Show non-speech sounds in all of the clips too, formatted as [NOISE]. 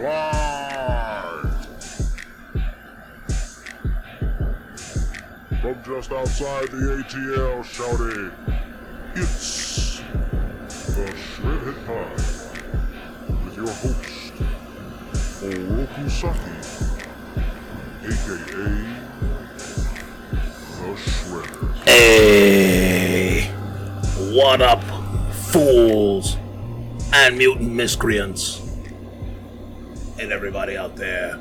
Live from just outside the ATL, shouting, It's the Shredhead Pod with your host, Oroku Saki, aka the Shredder. Hey, what up, fools and mutant miscreants, and everybody out there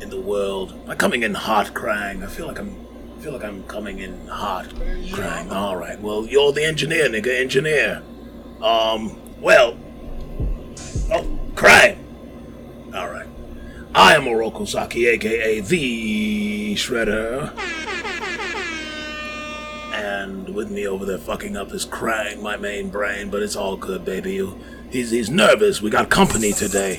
in the world? I'm coming in hot, Krang. I feel like I'm, I feel like I'm coming in hot, Krang. All right. Well, you're the engineer, nigga. Engineer. Um. Well. Oh, Krang. All right. I am Oroku Saki, aka the Shredder. And with me over there fucking up is Krang, my main brain, but it's all good, baby. You- He's, he's nervous. We got company today.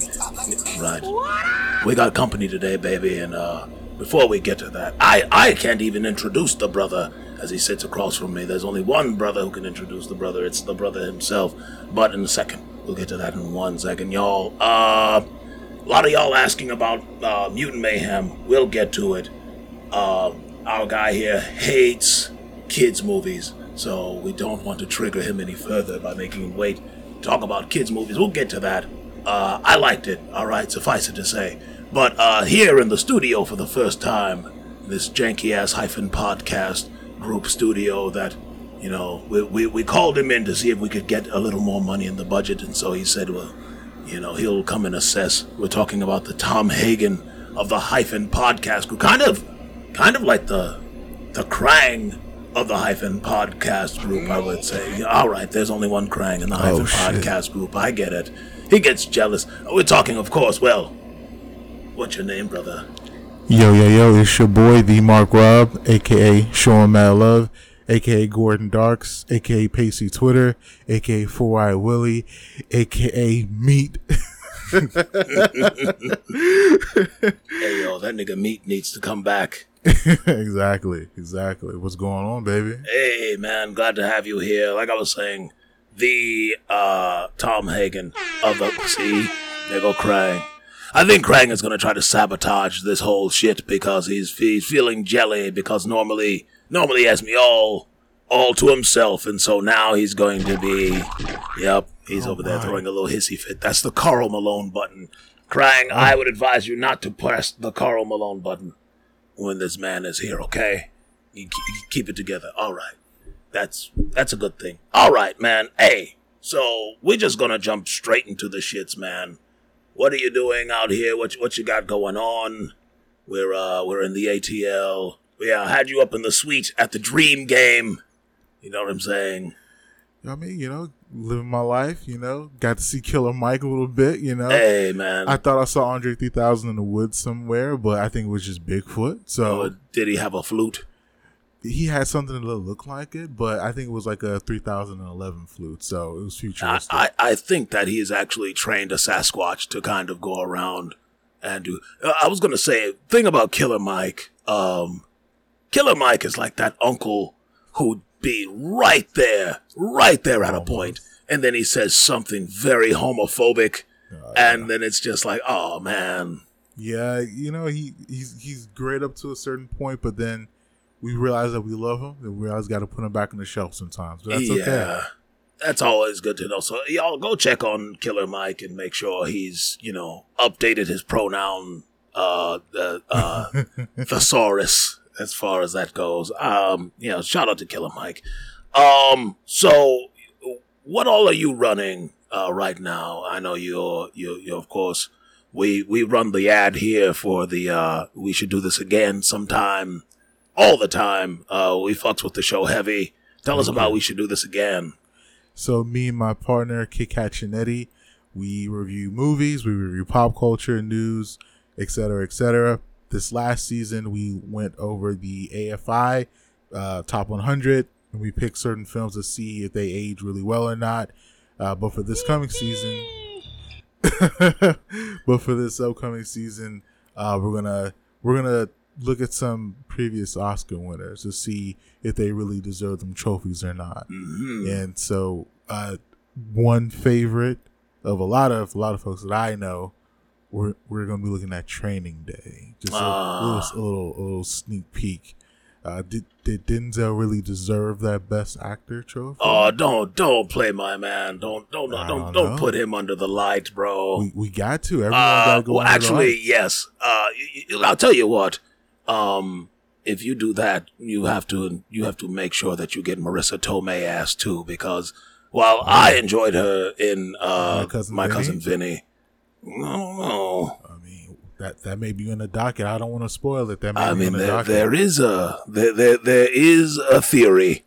Right. We got company today, baby, and uh before we get to that, I, I can't even introduce the brother as he sits across from me. There's only one brother who can introduce the brother. It's the brother himself. But in a second. We'll get to that in one second, y'all. Uh a lot of y'all asking about uh, Mutant Mayhem. We'll get to it. Uh, our guy here hates kids' movies, so we don't want to trigger him any further by making him wait. Talk about kids' movies. We'll get to that. Uh, I liked it, all right, suffice it to say. But uh, here in the studio for the first time, this janky ass hyphen podcast group studio that, you know, we, we, we called him in to see if we could get a little more money in the budget, and so he said, well, you know, he'll come and assess. We're talking about the Tom Hagen of the hyphen podcast group. Kind of, kind of like the, the Krang of the hyphen podcast group, I would say. All right, there's only one Krang in the hyphen shit. podcast group. I get it. He gets jealous. Oh, we're talking, of course, well, what's your name, brother? Yo, yo, yo, it's your boy, the Marc Rob, aka Showing Mad Love, aka Gordon Darks, aka Pacey Twitter, aka Four Eye Willie, aka Meat. [LAUGHS] Hey, yo, that nigga Meat needs to come back. [LAUGHS] exactly, exactly. What's going on, baby? Hey, man, glad to have you here. Like I was saying, the uh, Tom Hagen of the. See, there go Krang. I think Krang is gonna try to sabotage this whole shit because he's he's feeling jelly because normally normally he has me all all to himself, and so now he's going to be. Yep, he's over there my. throwing a little hissy fit. That's the Karl Malone button. Krang, I would advise you not to press the Karl Malone button when this man is here. Okay, you keep it together. All right. That's that's a good thing. All right, man. Hey, so we're just gonna jump straight into the shits, man. What are you doing out here? What you- what you got going on? We're uh we're in the ATL. Yeah, I had you up in the suite at the Dream Game. You know what I'm saying? I mean, you know, living my life, you know, got to see Killer Mike a little bit, you know. Hey, man. I thought I saw Andre 3000 in the woods somewhere, but I think it was just Bigfoot. So Oh, did he have a flute? He had something that looked like it, but I think it was like a 3011 flute, so it was I, futuristic. I, I think that he's actually trained a Sasquatch to kind of go around and do. Uh, I was gonna say thing about Killer Mike. Um, Killer Mike is like that uncle who'd be right there, right there at a point, and then he says something very homophobic, and then it's just like, oh man, yeah, you know, he he's he's great up to a certain point, but then we realize that we love him, and we always got to put him back on the shelf sometimes. But that's yeah. okay. That's always good to know. So y'all go check on Killer Mike and make sure he's, you know, updated his pronoun uh uh, uh [LAUGHS] thesaurus as far as that goes. Um, you know, shout out to Killer Mike. Um, so what all are you running uh right now? I know you're you you of course we we run the ad here for the uh we should do this again sometime all the time. Uh we fucks with the show heavy. Tell us about we should do this again. So me and my partner Kit Kat Chinetti, we review movies, we review pop culture, news, etc., etc. This last season, we went over the AFI uh, top 100, and we picked certain films to see if they age really well or not. Uh, but for this coming season, [LAUGHS] but for this upcoming season, uh, we're gonna we're gonna look at some previous Oscar winners to see if they really deserve them trophies or not. And so, uh, one favorite of a lot of a lot of folks that I know we're we're gonna be looking at Training Day. Just a, Ah. little, a little a little sneak peek. Uh, did did Denzel really deserve that Best Actor trophy? Oh, don't don't play my man. Don't don't don't don't don't, put him under the light, bro. we, we got to. Everyone Uh, gotta go. well, actually, lights. yes. Uh, y- y- I'll tell you what. Um, if you do that, you have to you have to make sure that you get Marisa Tomei ass too, because while I enjoyed her in uh, My Cousin my Vinny? cousin Vinny, no, no. I mean that that may be in the docket. I don't want to spoil it. That may I be mean, in the there, docket. there is a there, there there is a theory.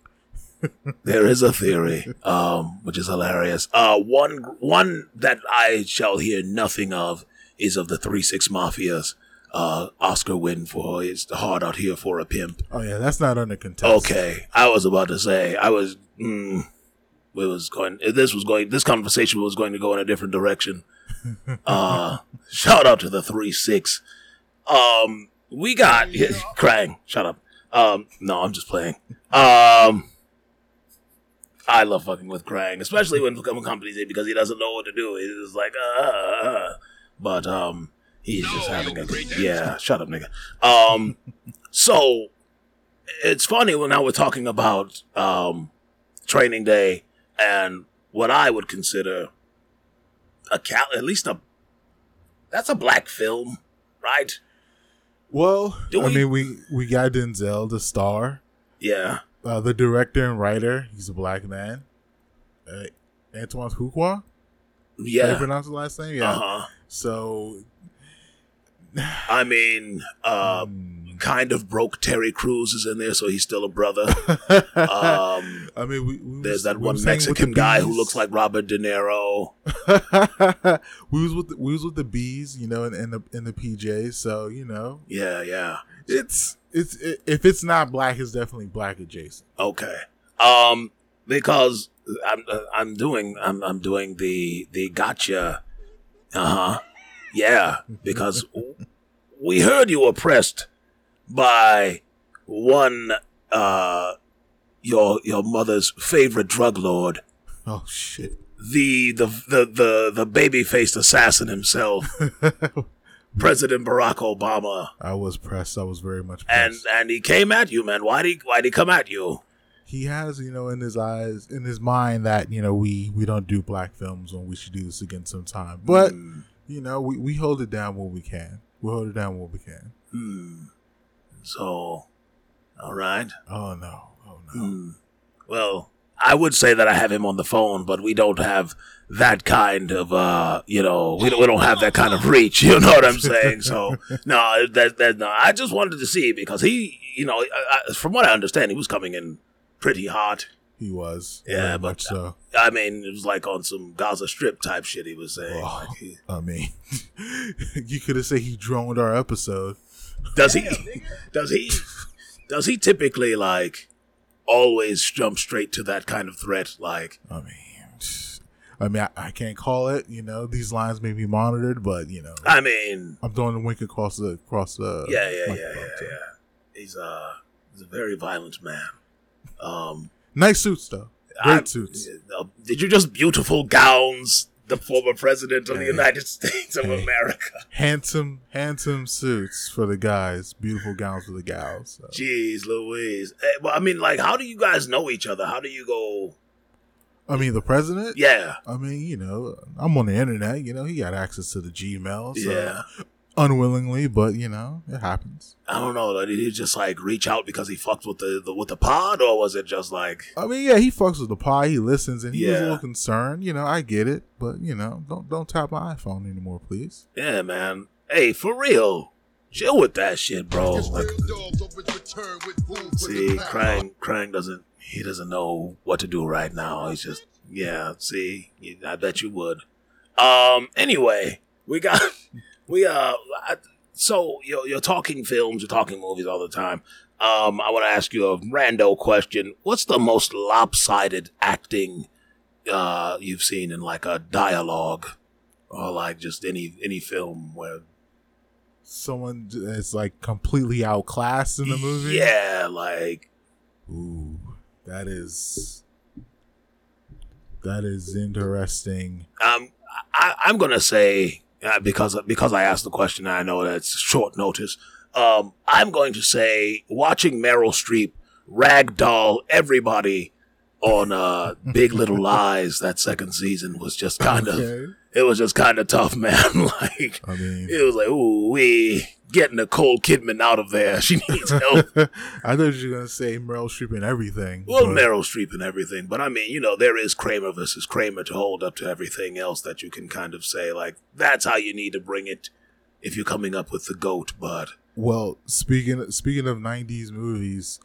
[LAUGHS] there is a theory, um, which is hilarious. Uh, one one that I shall hear nothing of is of the three six mafias. Uh, Oscar win for it's hard out here for a pimp. oh yeah, that's not under contest. Okay, I was about to say I was. Mm, it was going. This was going. This conversation was going to go in a different direction. [LAUGHS] Uh, shout out to the three six. Um, we got Krang. Shut up. Um, no, I'm just playing. Um, I love fucking with Krang, especially when when companies because he doesn't know what to do. He's just like, uh, uh, uh. but um, he's just having a yeah. Shut up, nigga. Um, so it's funny when now we're talking about um, training day and what I would consider a cal- at least a that's a black film, right? Well, Do I mean, we we got Denzel, the star, Yeah, uh, the director and writer. He's a black man. Uh, Antoine Fuqua. How you yeah. pronounce the last name? Yeah. Uh huh. So, I mean, uh, mm, kind of broke Terry Crews is in there, so he's still a brother. Um, [LAUGHS] I mean, we, we there's was- that we one was hanging with Mexican guy who looks like Robert De Niro. [LAUGHS] we was with the, we was with the bees, you know, in, in the in the PJs. So you know, Yeah, yeah. it's it's it, if it's not black, it's definitely black adjacent. Okay. Um, because I'm uh, I'm doing I'm I'm doing the the gotcha. Uh huh. Yeah, because we heard you were oppressed by one uh your your mother's favorite drug lord, Oh shit! the the the the, the baby faced assassin himself, [LAUGHS] President Barack Obama. I was pressed. I was very much And pressed. and and he came at you, man. Why'd he why'd he come at you? he has, you know, in his eyes, in his mind, that you know we we don't do black films when we should do this again sometime. But Hmm. You know, we we hold it down when we can. We hold it down when we can. Hmm. So, all right. Oh no! Oh no! Hmm. Well, I would say that I have him on the phone, but we don't have that kind of, uh, you know, we don't, we don't have that kind of reach. [LAUGHS] You know what I'm saying? So, [LAUGHS] no, that that no. I just wanted to see because he, you know, I, I, from what I understand, he was coming in pretty hot. He was. Yeah, very but- much so. I mean, it was like on some Gaza Strip type shit. He was saying. Oh. Like he, I mean, [LAUGHS] you could have said he droned our episode. Does he? [LAUGHS] Does he? Does he typically like always jump straight to that kind of threat? Like, I mean, I mean, I, I can't call it. You know, these lines may be monitored, but you know, I mean, I'm throwing the wink across the across the. yeah, yeah, yeah, yeah, so. yeah. He's uh, he's a very violent man. Um, Nice suits though. Great I- suits. did you just beautiful gowns? The former president of the United States of Hey. [LAUGHS] America. Handsome, handsome suits for the guys. Beautiful gowns for the gals. So. Jeez, Louise. Eh, well, I mean, like, how do you guys know each other? How do you go? I mean, the president. Yeah, I mean, you know, I'm on the internet. You know, he got access to the Gmail. So yeah. Unwillingly, but you know, it happens. I don't know. Did he just like reach out because he fucked with the, the with the pod, or was it just like? I mean, yeah, he fucks with the pie. He listens, and he was a little concerned. You know, I get it, but you know, don't don't tap my iPhone anymore, please. Yeah, man. Hey, for real. Chill with that shit, bro. Like, see, Krang, Krang doesn't, he doesn't know what to do right now. He's just, yeah, see, I bet you would. Um, anyway, we got, we, uh, I, so you're, you're talking films, you're talking movies all the time. Um, I want to ask you a rando question. What's the most lopsided acting, uh, you've seen in like a dialogue or like just any, any film where Someone is like completely outclassed in the movie. Yeah, like Ooh, that is that is interesting. um, I, I'm gonna say uh, because because I asked the question. I know that's short notice. Um, I'm going to say watching Meryl Streep ragdoll everybody on uh, Big Little [LAUGHS] Lies that second season was just kind of Okay. It was just kind of tough, [LAUGHS] man. like I mean, it was like, ooh, we getting Nicole Kidman out of there. [LAUGHS] She needs help. [LAUGHS] I thought you were gonna say Meryl Streep and everything. well, but- Meryl Streep and everything, but I mean, you know, there is Kramer versus Kramer to hold up to everything else that you can kind of say like that's how you need to bring it if you're coming up with the goat. But Well, speaking speaking of '90s movies,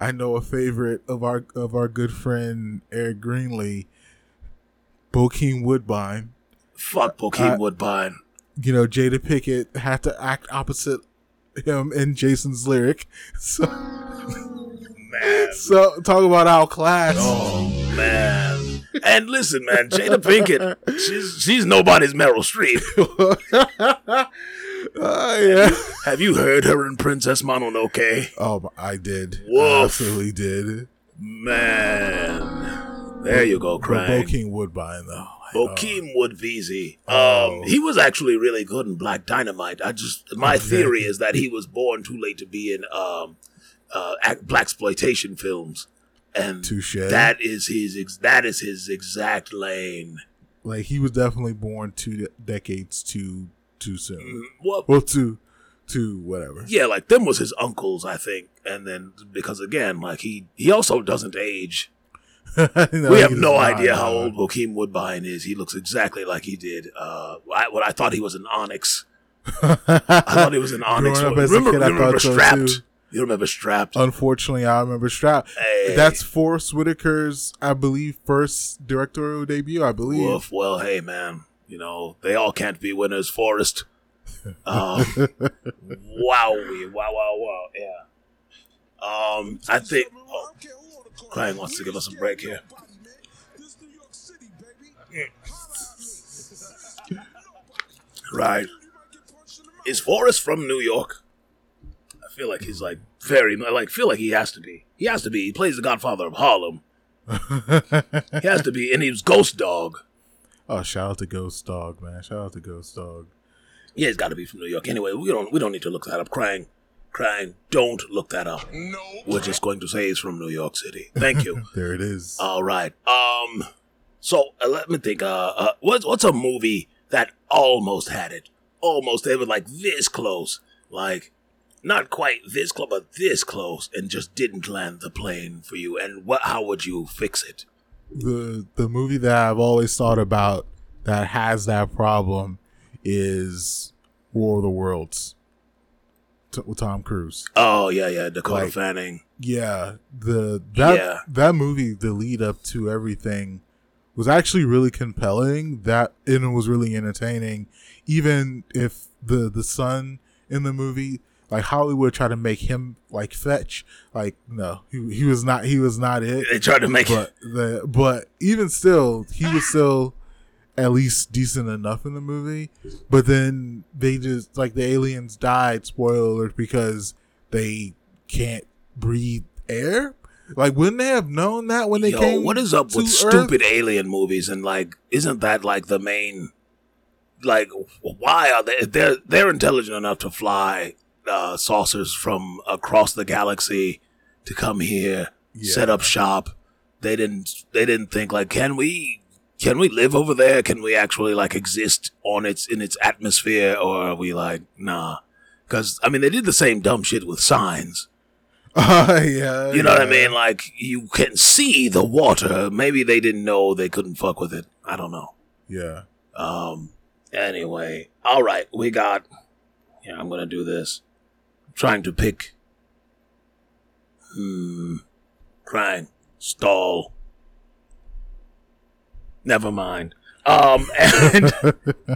I know a favorite of our of our good friend Eric Greenlee, Bokeem Woodbine. fuck Bokeem Uh, Woodbine. You know, Jada Pinkett had to act opposite him in Jason's lyric. [LAUGHS] So, Man. so talk about outclassed. Oh man. And listen, man, Jada Pinkett, she's she's nobody's Meryl Streep. [LAUGHS] Uh, yeah. Have you heard her in Princess Mononoke? Oh, I did. I Woof. absolutely did. Man. There you go, Krang. Bokeem Woodbine though. Bokeem Woodveezy. Oh. Um, he was actually really good in Black Dynamite. I just my [LAUGHS] theory is that he was born too late to be in um, uh, black exploitation films, and Touche. that is his ex- that is his exact lane. like he was definitely born two de- decades too too soon. Mm, Well, Well, too too whatever. yeah, like them was his uncles, I think, and then because again, like he he also doesn't age. [LAUGHS] No, we have does no not, idea no. how old Bokeem Woodbine is. He looks exactly like he did. Uh, I, what I thought he was an Onyx. [LAUGHS] I thought he was an Onyx. Growing up as remember, kid, I remember thought so, Strapped? too. You remember Strapped? Unfortunately, I remember Strap. Hey. That's Forest Whitaker's, I believe, first directorial debut. I believe. Woof. Well, hey, man. You know they all can't be winners. Forest. [LAUGHS] Um, wowie, wow, wow, wow. Yeah. Um, I think. Oh, Krang wants to give us a break here. Right. Is Forest from New York? I feel like he's like very I like feel like he has to be. He has to be. He plays the Godfather of Harlem. [LAUGHS] He has to be, and he was Ghost Dog. oh, shout out to Ghost Dog, man! Shout out to Ghost Dog. Yeah, he's got to be from New York. Anyway, we don't we don't need to look that up. Krang, Krang. Don't look that up. No. We're just going to say he's from New York City. Thank you. [LAUGHS] There it is. All right. Um. So uh, let me think. Uh, uh, what's what's a movie that almost had it? Almost. They were like this close. Like not quite this close, but this close, and just didn't land the plane for you. And what? How would you fix it? the the movie that I've always thought about that has that problem is War of the Worlds t- with Tom Cruise. Oh yeah, yeah. Dakota Like- Fanning. Yeah, the that Yeah. that movie, the lead up to everything, was actually really compelling. That and it was really entertaining. Even if the the son in the movie, like Hollywood, tried to make him like fetch, like no, he he was not he was not it. They tried to make it. The but even still, he was still at least decent enough in the movie. But then they just like the aliens died. Spoiler alert because they can't breathe air. Like wouldn't they have known that when they Yo, came? what is up with Earth? stupid alien movies and like isn't that like the main like why are they they're they're intelligent enough to fly uh saucers from across the galaxy to come here set up shop they didn't they didn't think like can we can we live over there can we actually like exist on its in its atmosphere or are we like nah because i mean they did the same dumb shit with signs Uh, [LAUGHS] yeah, you know what I mean? Like you can see the water. Maybe they didn't know they couldn't fuck with it. I don't know. Yeah. Um. Anyway, all right. We got. Yeah, I'm gonna do this. I'm trying to pick. Hmm. Krang. Stall. Never mind. Um. [LAUGHS] And [LAUGHS]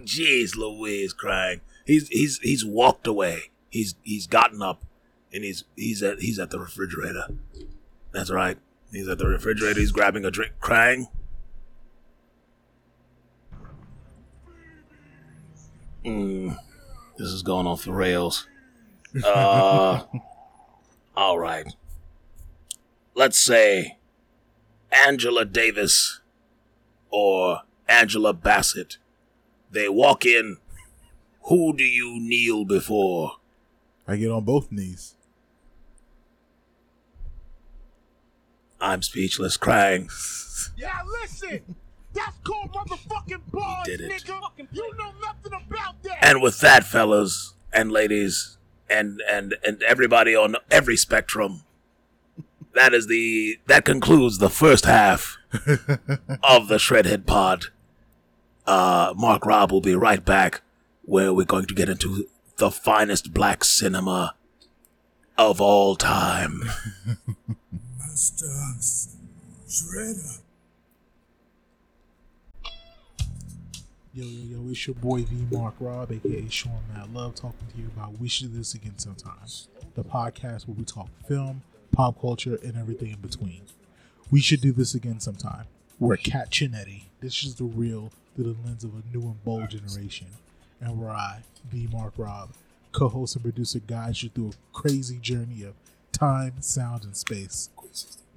jeez, Louise, Krang. He's he's he's walked away. He's he's gotten up, and he's he's at he's at the refrigerator. That's right. He's at the refrigerator. He's grabbing a drink, Krang. Mm, this is going off the rails. Uh, all right. Let's say Angela Davis or Angela Bassett they walk in. Who do you kneel before? I get on both knees. I'm speechless, Krang. [LAUGHS] Yeah, listen. That's called motherfucking bars, did it. nigga. You know nothing about that. And with that, fellas and ladies, and and and everybody on every spectrum, that is the that concludes the first half [LAUGHS] of the Shredhead Pod. Uh, Marc Rob will be right back, where we're going to get into the finest black cinema of all time. [LAUGHS] Masters. Shredder. Yo, yo, yo, it's your boy V Marc Rob, aka Sean Mad Love, talking to you about We Should Do This Again Sometime, the podcast where we talk film, pop culture, and everything in between. We should do this again sometime. We're Cat Chinetti. This is the real through the lens of a new and bold generation. And where I, V Marc Rob, co host and producer, guides you through a crazy journey of time, sound, and space.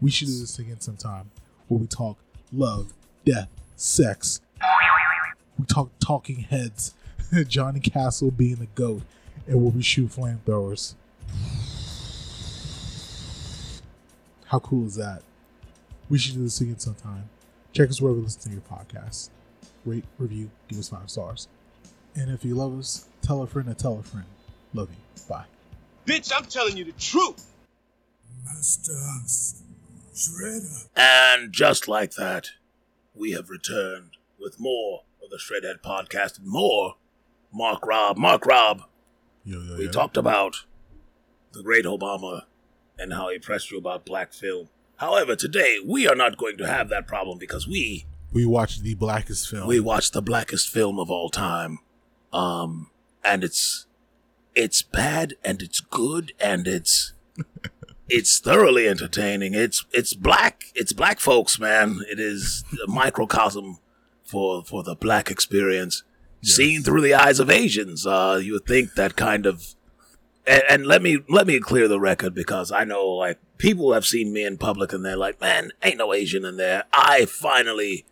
We should do this again sometime where we talk love, death, sex, we talk talking heads, [LAUGHS] Johnny Castle being the goat, and where we shoot flamethrowers. How cool is that? We should do this again sometime. Check us wherever you listen to your podcast. Rate, review, give us five stars. And if you love us, tell a friend to tell a friend. Love you. Bye. Bitch, I'm telling you the truth. Masters. Shredder. And just like that, we have returned with more of the Shredhead Podcast and more Marc Rob. Marc Rob, Yo, yo, we yo. talked about the great Obama and how he pressed you about black film. However, today we are not going to have that problem because we We watched the blackest film. we watched the blackest film of all time. Um and it's it's bad and it's good and it's [LAUGHS] it's thoroughly entertaining. It's it's black. It's black folks, man. It is a [LAUGHS] microcosm for for the black experience, seen through the eyes of Asians. Uh, you would think that kind of. And, and let me let me clear the record because I know like people have seen me in public and they're like, man, ain't no Asian in there. I finally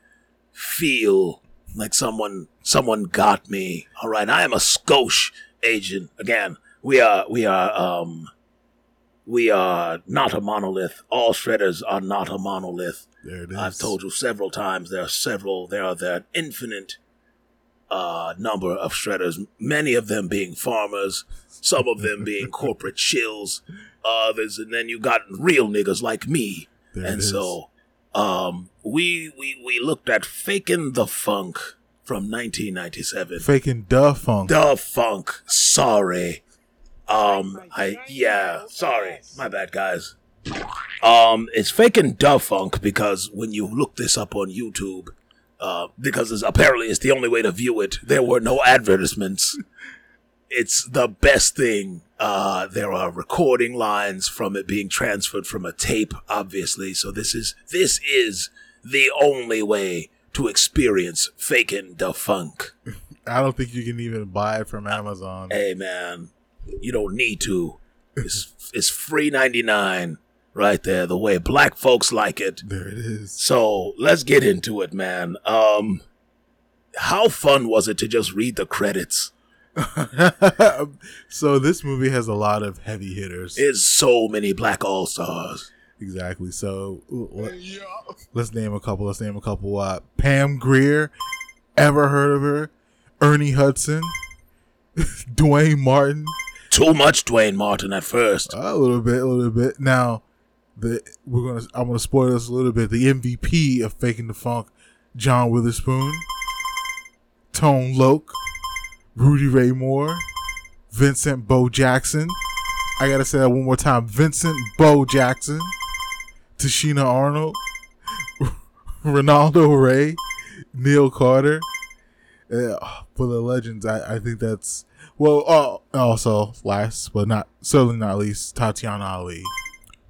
feel like someone someone got me. All right, I am a Scosh Asian. Again, we are we are um we are not a monolith. All shredders are not a monolith. there it is. I've told you several times there are several there are there infinite uh number of shredders, many of them being farmers, some of them being [LAUGHS] corporate shills, others and then you got real niggas like me. There and so um we we we looked at Faking the Funk from 1997. Faking duh funk. The Funk. Sorry. Um, I yeah, sorry, my bad, guys. Um, it's faking Da Funk because when you look this up on YouTube, uh, because it's, apparently it's the only way to view it. There were no advertisements. It's the best thing. Uh, there are recording lines from it being transferred from a tape, obviously. So this is this is the only way to experience faking the funk. [LAUGHS] I don't think you can even buy it from Amazon. Hey man, you don't need to. It's it's free ninety nine right there, the way black folks like it. There it is. So let's get into it, man. Um how fun was it to just read the credits? [LAUGHS] so this movie has a lot of heavy hitters. It's so many black all stars. exactly. So let's name a couple. Let's name a couple. Uh, Pam Grier. Ever heard of her? Ernie Hudson. [LAUGHS] Duane Martin. Too much Duane Martin at first. A little bit, a little bit. Now, the we're gonna. I'm gonna spoil this a little bit. The MVP of faking the funk, John Witherspoon, Tone Loc, Rudy Ray Moore, Vincent Bo Jackson. I gotta say that one more time. Vincent Bo Jackson, Tichina Arnold, [LAUGHS] Ronaldo Ray, Nell Carter. Uh, for the legends, I, I think that's well. Uh, also, last but not certainly not least, Tatyana Ali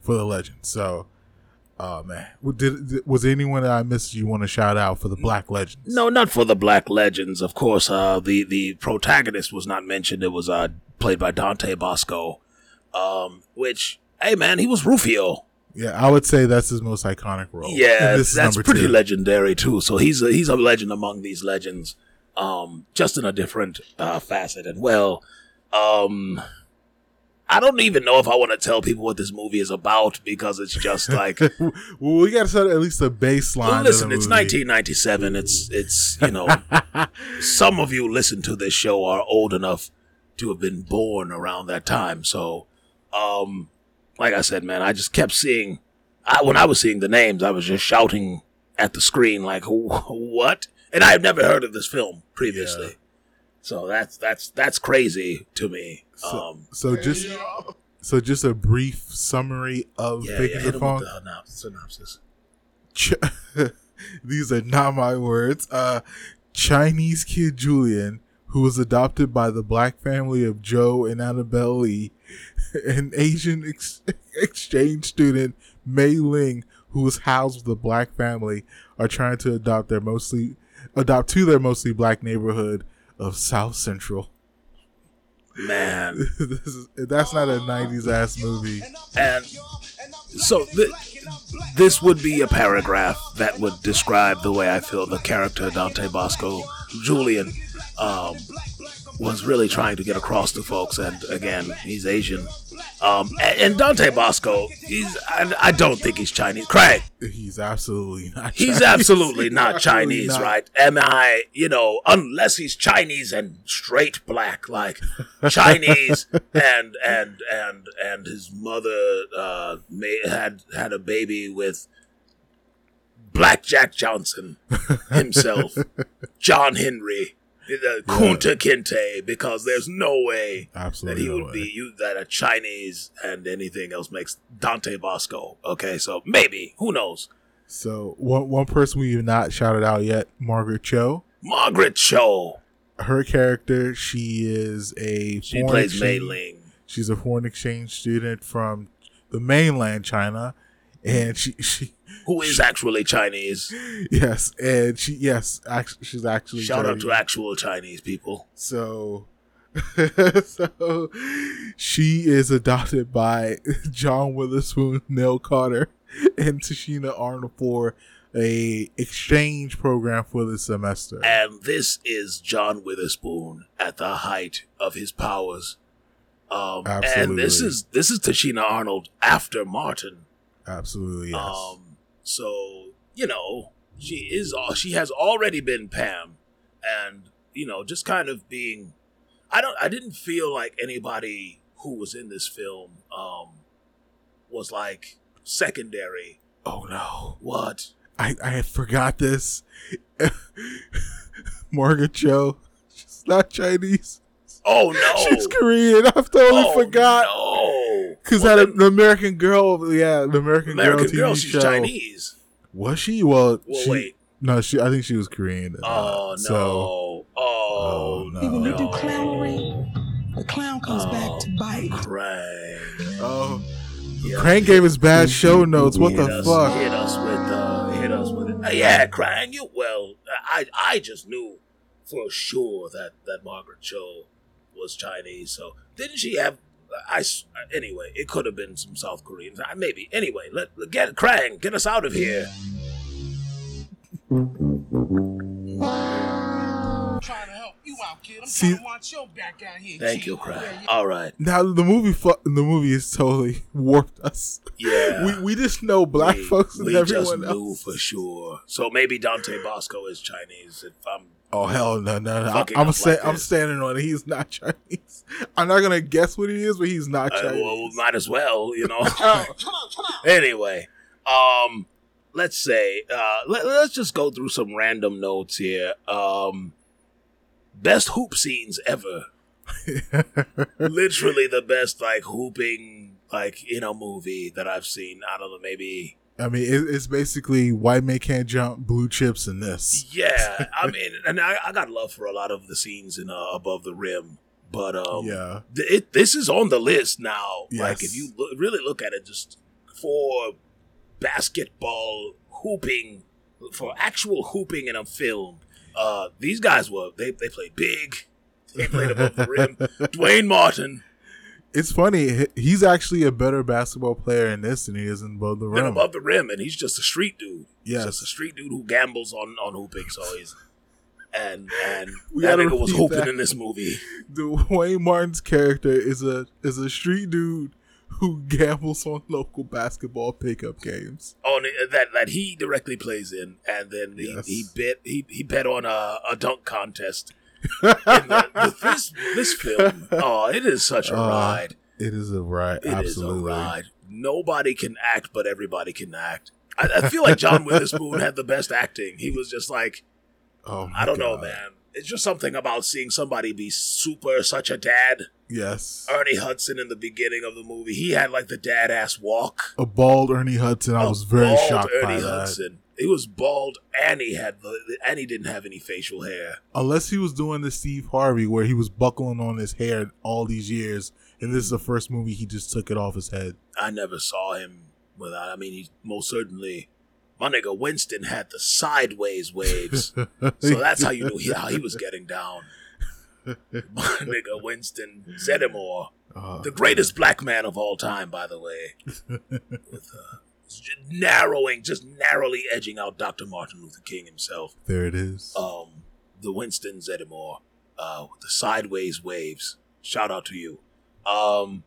for the legend. So, oh man, did, was anyone that I missed you want to shout out for the Black Legends? No, not for the black legends. Of course, uh the the protagonist was not mentioned. It was uh played by Dante Bosco. Um which hey man, he was Rufio. Yeah, I would say that's his most iconic role. Yeah, that's pretty two. legendary too. So he's a, he's a legend among these legends. um, just in a different uh, facet. And well, um, I don't even know if I want to tell people what this movie is about because it's just [LAUGHS] like, well, we got to set at least a baseline. listen, it's movie. 1997. It's it's you know, [LAUGHS] some of you listen to this show are old enough to have been born around that time. So, um, like I said, man, I just kept seeing. I, when I was seeing the names, I was just shouting at the screen like, "What?" And I had never heard of this film previously. So that's that's that's crazy to me. um, So just so just a brief summary of yeah, Fake yeah, the Phone. the synopsis. Ch- [LAUGHS] these are not my words. Uh, Chinese kid Julian, who was adopted by the black family of Joe and Annabelle Lee, [LAUGHS] an Asian ex- exchange student Mei Ling, who was housed with a black family, are trying to adopt their mostly adopt to their mostly black neighborhood of South Central. Man, [LAUGHS] this is, that's not a '90s ass movie. and so th- this would be a paragraph that would describe the way I feel the character Dante Bosco Julian um, was really trying to get across to folks. And again, he's Asian. Um, and, Dante Bosco, he's I, I don't think he's Chinese. Craig, He's absolutely not. he's absolutely [LAUGHS] not Chinese, not. right? Am I, you know, unless he's Chinese and straight black, like Chinese [LAUGHS] and and and and his mother uh may, had had a baby with Black Jack Johnson himself, [LAUGHS] John Henry, uh, Kunta Kinte, because there's no way Absolutely that he no would way. be you that a Chinese and anything else makes Dante Bosco. Okay, so maybe who knows? So one one person we have not shouted out yet, Margaret Cho. Margaret Cho. Her character, she is a She foreign plays Mei exchange- Ling. She's a foreign exchange student from the mainland China, and she she who is actually Chinese. yes, and she yes, actually she's actually Shout out to actual Chinese people. So, [LAUGHS] so she is adopted by John Witherspoon, Nell Carter, and Tichina Arnold for a exchange program for the semester. And this is John Witherspoon at the height of his powers. Um, and this is this is Tichina Arnold after Martin. Absolutely, yes. Um, so you know she is all she has already been Pam, and you know just kind of being. I don't. I didn't feel like anybody who was in this film um was like secondary. oh no, What? I I had forgot this. [LAUGHS] Margaret Cho, she's not Chinese. Oh no! She's Korean. I've totally oh, forgot. No, Because Well, that then the American Girl, yeah, the American, American Girl TV Girl, she's show. Chinese. Was she? Well, Well, she, wait. No, she. I think she was Korean. uh, Oh no! So, oh, Oh, no. when you do no. clownery, the clown comes back to bite. Craig. oh, Yeah. Krang gave us bad show notes. What hit the us, fuck? Hit us with uh, hit us with it. Uh, yeah, Krang, you well, I I just knew for sure that that Margaret Cho was Chinese. So didn't she have? I anyway, it could have been some South Koreans. Maybe anyway. Let, let get Krang, get us out of here. [LAUGHS] I'm See- trying to watch your back out here. Thank you, Krang. Yeah, yeah. All right. Now the movie, fu- the movie is totally [LAUGHS] warped us. Yeah. We we just know black we, folks and we just everyone knew else. for sure. So maybe Dante Bosco is Chinese. If I'm Oh hell no no no! Fucking I'm sta- like I'm standing on it. He's not Chinese. I'm not gonna guess what he is, but he's not Uh, Chinese. well, might as well, you know. [LAUGHS] Come on, come on. anyway, um, let's say, uh, let, us just go through some random notes here. Um, best hoop scenes ever. [LAUGHS] Literally the best, like hooping, like in a movie that I've seen. I don't know, maybe. I mean, it, it's basically white man can't jump, blue chips, in this. Yeah, [LAUGHS] I mean, and I, I got love for a lot of the scenes in uh, Above the Rim, but um, yeah, th- it, this is on the list now. Like if you lo- really look at it, just for basketball hooping, for actual hooping in a film, uh, these guys were they they played big. They played above the rim. [LAUGHS] Duane Martin it's funny. He's actually a better basketball player in this than he is in both the rim. above the rim, and he's just a street dude. Yes. just a street dude who gambles on on hooping. So he's and and [LAUGHS] We that nigga was hooping that. in this movie. Duane Martin's character is a is a street dude who gambles on local basketball pickup games. on that that he directly plays in, and then he, Yes. he bet he, he bet on a, a dunk contest. [LAUGHS] And the- the- this this film, oh, it is such a Uh, ride. It is a ride, It is absolutely. a ride. Nobody can act, but everybody can act. I, I feel like John Witherspoon had the best acting. He was just like, Oh, I don't know, man. It's just something about seeing somebody be super such a dad. Yes, Ernie Hudson in the beginning of the movie, he had like the dad ass walk. a bald Ernie Hudson. I A was very shocked by Ernie that. Hudson. He was bald, and he had the, and he didn't have any facial hair. Unless he was doing the Steve Harvey where he was buckling on his hair all these years, and this is the first movie he just took it off his head. I never saw him without. I mean, he most certainly. My nigga Winston had the sideways waves, so that's how you knew he, how he was getting down. My nigga Winston Zeddemore, Uh, the greatest black man of all time, by the way, with uh, narrowing, just narrowly edging out Dr. Martin Luther King himself. there it is. um, the Winston Zeddemore, uh, with the sideways waves. Shout out to you. Um,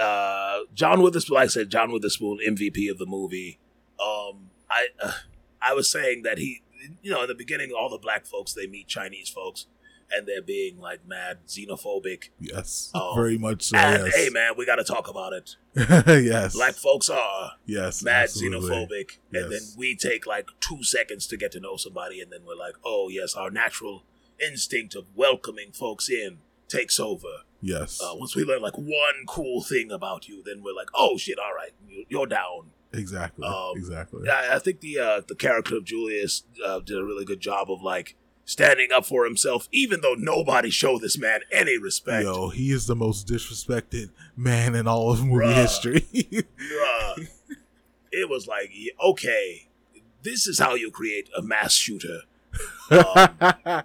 uh, John Witherspoon, like I said, John Witherspoon, MVP of the movie. Um, I, uh, I was saying that he, you know, in the beginning, all the black folks they meet Chinese folks, and they're being like mad xenophobic. yes, oh, very much so. and yes. hey, man, we got to talk about it. [LAUGHS] yes, Black folks are yes, mad absolutely. xenophobic, and then we take like two seconds to get to know somebody, and then we're like, oh yes, our natural instinct of welcoming folks in takes over. Yes, Uh, once we learn like one cool thing about you, then we're like, oh shit, all right, you're down. Exactly, um, exactly. I, I think the uh, the character of Julius uh, did a really good job of like standing up for himself, even though nobody showed this man any respect. Yo, he is the most disrespected man in all of movie Bruh. history. Bruh. [LAUGHS] it was like, okay, this is how you create a mass shooter. Um, [LAUGHS]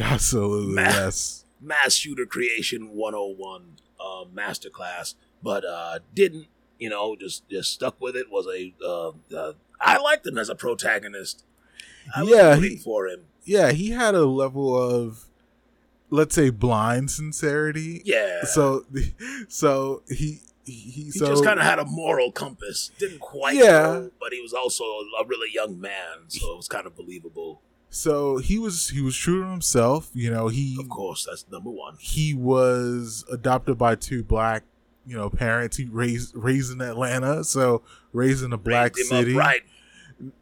Absolutely, Ma- yes. mass shooter creation 101 uh, masterclass, but uh, didn't, you know, just just stuck with it. Was a uh, uh, I liked him as a protagonist. I Yeah, he- for him. Yeah, he had a level of, let's say, blind sincerity. Yeah, So, [LAUGHS] so he he, he he so just kind of had a moral compass. Didn't quite, Yeah. know, but he was also a really young man, so it was kind of believable. so he was he was true to himself. You know, he Of course, that's number one. he was adopted by two black you know parents. He raised raised in Atlanta, so raised in a black city. right.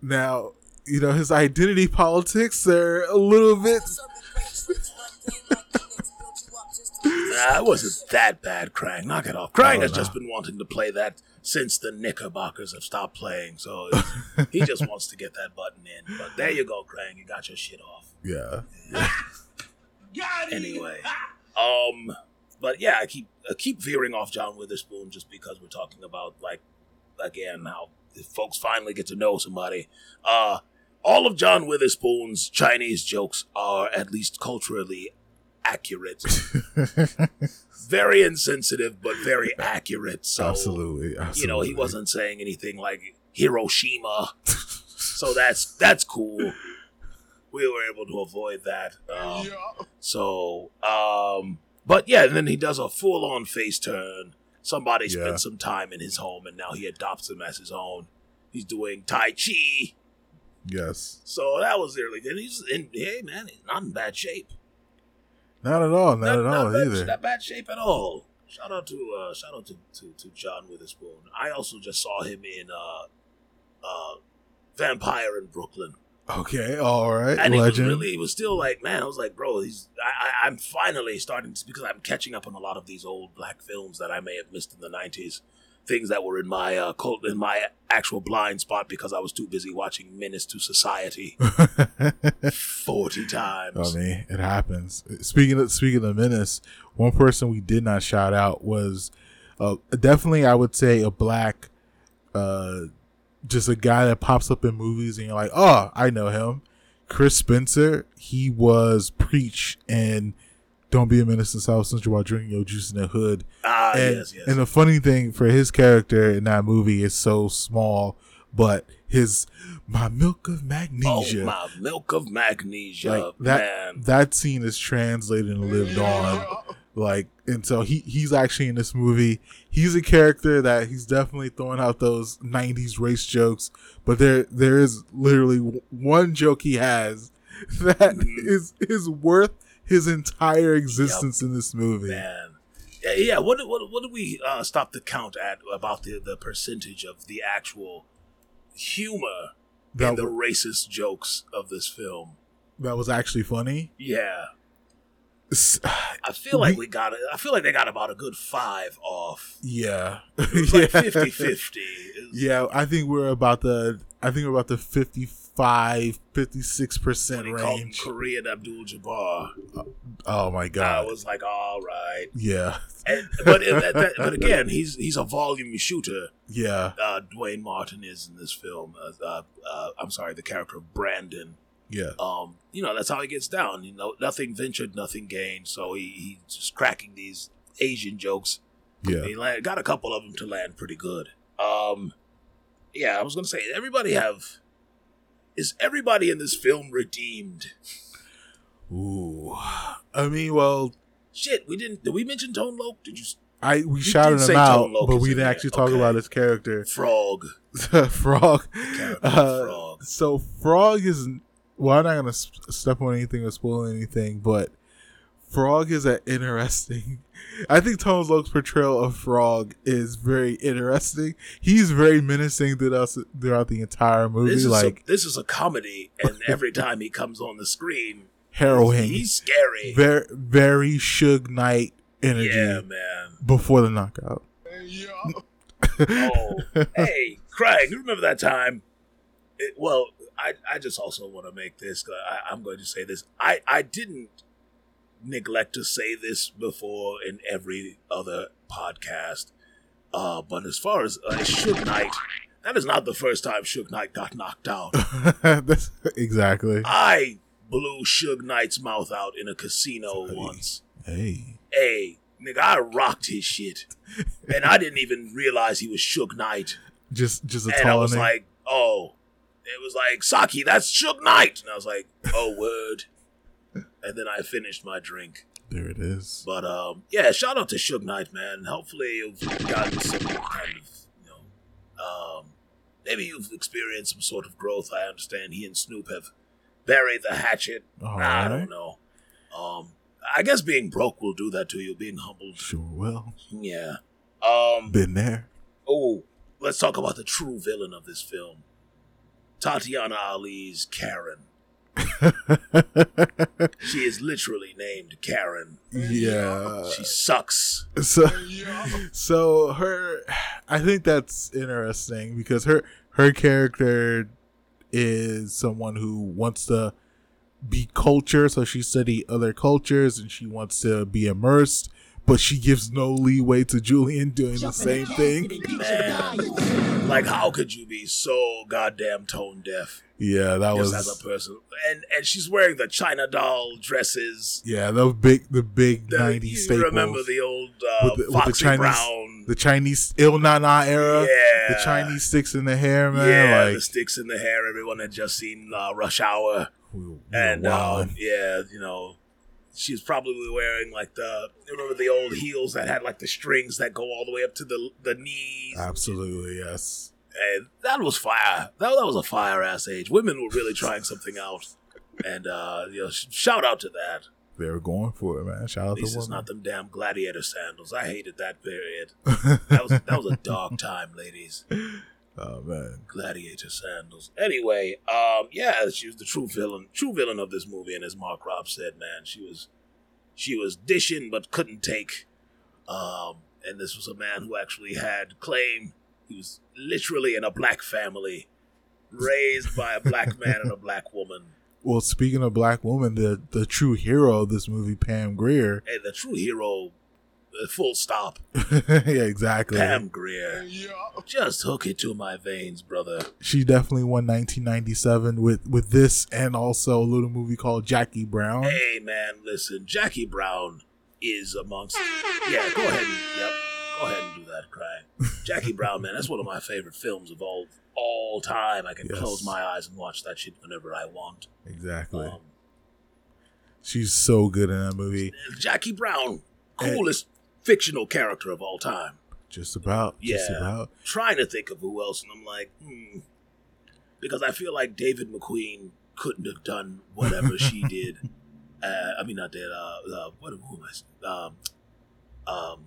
Now, you know his identity politics are a little bit. Nah, it wasn't that bad, Krang. Knock it off. Krang has no. just been wanting to play that since the Knickerbockers have stopped playing, so [LAUGHS] he just wants to get that button in. But there you go, Krang. You got your shit off. Yeah, [LAUGHS] Anyway, um, but yeah, I keep I keep veering off John Witherspoon just because we're talking about like again how folks finally get to know somebody. Uh, all of John Witherspoon's Chinese jokes are at least culturally accurate. [LAUGHS] very insensitive, but very accurate. So absolutely, absolutely. you know, he wasn't saying anything like Hiroshima. [LAUGHS] so that's that's cool. We were able to avoid that. Um, so, um, but yeah, and then he does a full on face turn. Somebody Yeah. spent some time in his home, and now he adopts him as his own. He's doing Tai Chi. Yes, So that was really good. He's in, hey man, he's not in bad shape. not at all, not, at all bad, either. Not bad shape at all. Shout out to uh, shout out to, to, to John Witherspoon. I also just saw him in uh, uh, Vampire in Brooklyn, Okay, all right, and he was legend. really he was still like, man, I was like, bro, he's I, I, I'm finally starting to because I'm catching up on a lot of these old black films that I may have missed in the '90s. Things that were in my uh, cult in my actual blind spot because I was too busy watching Menace to Society [LAUGHS] forty times. I mean, it happens. Speaking of speaking of menace, one person we did not shout out was uh, definitely I would say a black, uh, just a guy that pops up in movies and you're like, oh, I know him. Chris Spencer. He was preach and don't be a menace to South Central while drinking your juice in the hood. Ah, and, yes, yes. and the funny thing for his character in that movie is so small, but his my milk of Oh, magnesia. my milk of magnesia, like that man. that scene is translated and lived on like and so he he's actually in this movie he's a character that he's definitely throwing out those 90s race jokes but there there is literally one joke he has [LAUGHS] that is is worth his entire existence in this movie man. Yeah, yeah. What what what did we uh, stop the count at about the the percentage of the actual humor that, in the w- racist jokes of this film? that was actually funny Yeah, [SIGHS] I feel like We- we got it. I feel like they got about a good five off. yeah It's [LAUGHS] like 50-50. yeah i think we're about the i think we're about the 55 56 When percent he called range Korean Abdul Jabbar, oh my god. I was like, all right. yeah And, but that, that, but again, he's he's a volume shooter. yeah Uh, Duane Martin is in this film. Uh, uh, uh, I'm sorry, the character of Brandon. Yeah um, you know, that's how he gets down. You know, nothing ventured, nothing gained. So he, he's just cracking these Asian jokes. yeah He land, got a couple of them to land pretty good. Um, yeah, I was gonna say everybody have. Is everybody in this film redeemed? Ooh, I mean, well, Shit, we didn't. Did we mention Tone Loc? Did you? I we shouted him out, but we didn't there. actually talk Okay. about his character, Frog. [LAUGHS] Frog. Uh, Frog. So Frog is well, I'm not gonna step on anything or spoil anything, but Frog is an interesting. [LAUGHS] I think Tone Loc's portrayal of Frog is very interesting. He's very menacing throughout throughout the entire movie, This is like a, this is a comedy, and every time he comes on the screen, harrowing, he's scary. very very Suge Knight energy yeah, man. before the knockout. [LAUGHS] Oh, hey, Krang, you remember that time? It, well, I, I just also want to make this. I, I'm going to say this. I, I didn't neglect to say this before in every other podcast. Uh, but as far as uh, Suge Knight, that is not the first time Suge Knight got knocked out. [LAUGHS] Exactly. I blew Suge Knight's mouth out in a casino once. Hey. Hey, nigga, I rocked his shit. And I didn't even realize he was Suge Knight. Just just a and I was name. like, oh, it was like Saki, that's Suge Knight, and I was like, oh [LAUGHS] word, and then I finished my drink. there it is. But um, yeah, shout out to Suge Knight, man. Hopefully you've gotten some kind of, you know, um, maybe you've experienced some sort of growth. I understand he and Snoop have buried the hatchet. All I right. don't know. Um, I guess being broke will do that to you. Being humbled, Sure will. yeah. Um, Been there. Oh, let's talk about the true villain of this film. Tatyana Ali's Karen. [LAUGHS] She is literally named Karen. yeah. She sucks. So so her I think that's interesting because her her character is someone who wants to be culture, so she study other cultures and she wants to be immersed, but she gives no leeway to Julian doing the same thing. Man, like how could you be so goddamn tone deaf Yeah, that was as a person? And and she's wearing the China doll dresses. yeah, the big the big The, '90s you staples. remember the old uh, With the- with the Chinese- Brown? the Chinese Ill Na Na era, yeah, the Chinese sticks in the hair, man. yeah, like the sticks in the hair. Everyone had just seen uh, Rush Hour. we were- we were and uh, yeah, you know, she's probably wearing like the remember the old heels that had like the strings that go all the way up to the the knees, absolutely yes. and that was fire. That, that was a fire ass age. Women were really trying something out, and uh, you know, sh- shout out to that. They were going for it, man. Shout out At to it's women. not them damn gladiator sandals. I hated that period. [LAUGHS] That was that was a dark time, ladies. [LAUGHS] oh man. gladiator sandals. Anyway, um, yeah, she was the true villain, true villain of this movie, and as Marc Rob said, man, she was, she was dishing but couldn't take. Um, and this was a man who actually had claim. He was literally in a black family, raised by a black [LAUGHS] man and a black woman. Well, speaking of black woman, the the true hero of this movie, Pam Grier. And the true hero, full stop, [LAUGHS] yeah, exactly. Pam Grier. Yeah. Just hook it to my veins, brother. She definitely won 1997 with with this and also a little movie called Jackie Brown. Hey man, listen, Jackie Brown is amongst. Yeah, go ahead. And, yep, go ahead and do that, cry. Jackie Brown, man, that's one of my favorite films of all all time. I can Yes. close my eyes and watch that shit whenever I want. Exactly. Um, She's so good in that movie. Jackie Brown, coolest fictional character of all time. Just about. Just Yeah. about. Trying to think of who else, and I'm like, hmm. Because I feel like David McQueen couldn't have done whatever she [LAUGHS] did. Uh, I mean, not that. Uh, uh, what? Who am I? Um, um,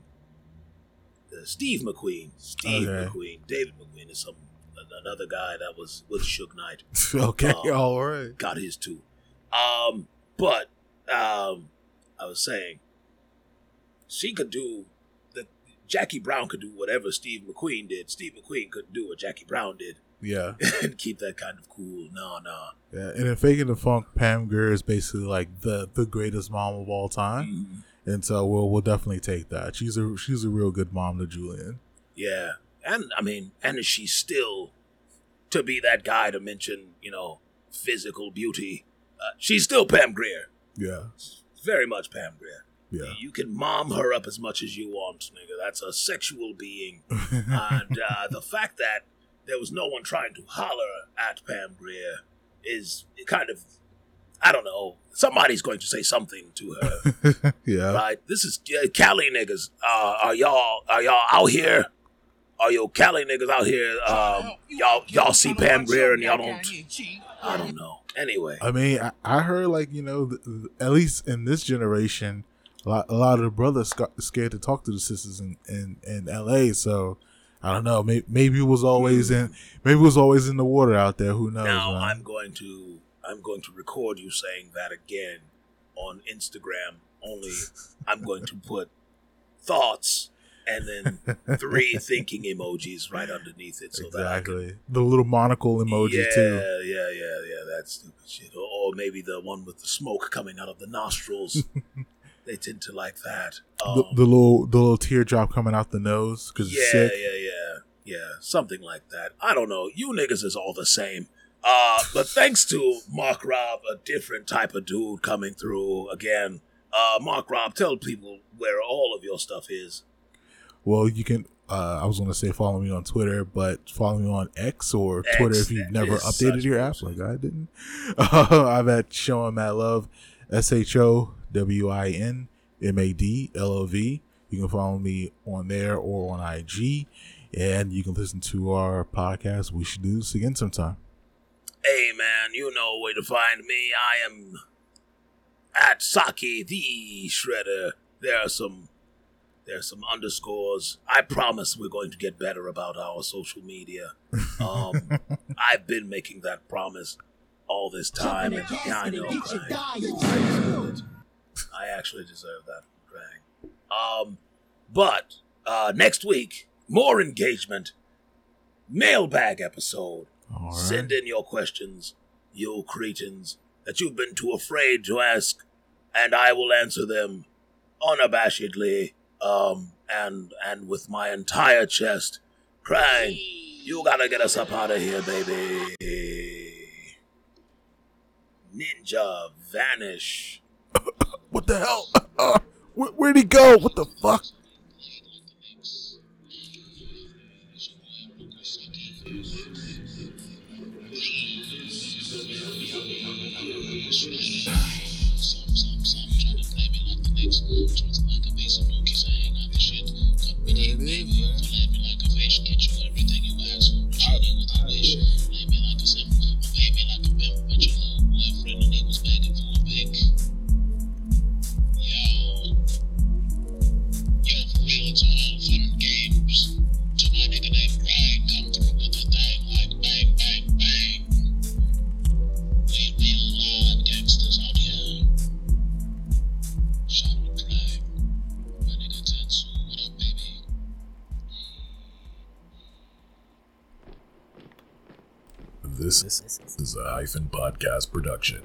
uh, Steve McQueen. Steve Okay. McQueen. David McQueen is some another guy that was with Suge Knight. [LAUGHS] okay. Um, all right. got his too. Um, but um, I was saying she could do the Jackie Brown could do whatever Steve McQueen did. Steve McQueen couldn't do what Jackie Brown did Yeah. [LAUGHS] and keep that kind of cool. No, no. Yeah. And in Faking the Funk, Pam Grier is basically like the the greatest mom of all time. Mhm. And so we'll we'll definitely take that. She's a she's a real good mom to Julian. Yeah, and I mean, and she's still to be that guy to mention, you know, physical beauty. Uh, she's still Pam Grier. Yeah. Very much Pam Grier. Yeah. You can mom her up as much as you want, nigga. That's a sexual being. [LAUGHS] and uh, the fact that there was no one trying to holler at Pam Grier is kind of, I don't know. Somebody's going to say something to her, [LAUGHS] yeah. right? This is uh, Cali niggas. Uh, are y'all are y'all out here? Are your Cali niggas out here? Um, y'all y'all see Pam Grier and y'all don't. I don't know. Anyway, I mean, I, I heard like you know, th- th- at least in this generation, a lot, a lot of the brothers got scared to talk to the sisters in in, in L.A. So I don't know. Maybe, maybe it was always hmm. in maybe it was always in the water out there. Who knows? now man? I'm going to I'm going to record you saying that again on Instagram. Only I'm going to put thoughts and then three [LAUGHS] thinking emojis right underneath it, so that can exactly the little monocle emoji yeah, too. Yeah, yeah, yeah. yeah. That's stupid shit. Or, or maybe the one with the smoke coming out of the nostrils. [LAUGHS] they tend to like that. Um, The, the little the little teardrop coming out the nose because yeah, it's sick. yeah, yeah, yeah. Something like that. I don't know. You niggas is all the same. Uh, but thanks to Marc Rob, a different type of dude coming through again. Uh, Marc Rob, tell people where all of your stuff is. Well, you can. Uh, I was going to say follow me on Twitter, but follow me on X or X, Twitter if you've never updated your app like I didn't. Uh, [LAUGHS] I'm at Showin Mad Love, S H O W I N M A D L O V. You can follow me on there or on IG, and you can listen to our podcast. We should do this again sometime. Hey man, you know where to find me. I am at Saki the Shredder. There are some there are some underscores. I promise we're going to get better about our social media. [LAUGHS] Um, I've been making that promise all this time, and yeah, I know, Krang. I deserve it. I actually deserve that, Krang. Um, but uh, next week, more engagement, mailbag episode. Right. Send in your questions, you cretins, that you've been too afraid to ask, and I will answer them unabashedly, um, and and with my entire chest, crying, "You gotta get us up out of here, baby!" Ninja vanish. What the hell? Uh, where, where'd he go? What the fuck? This is a hyphen podcast production.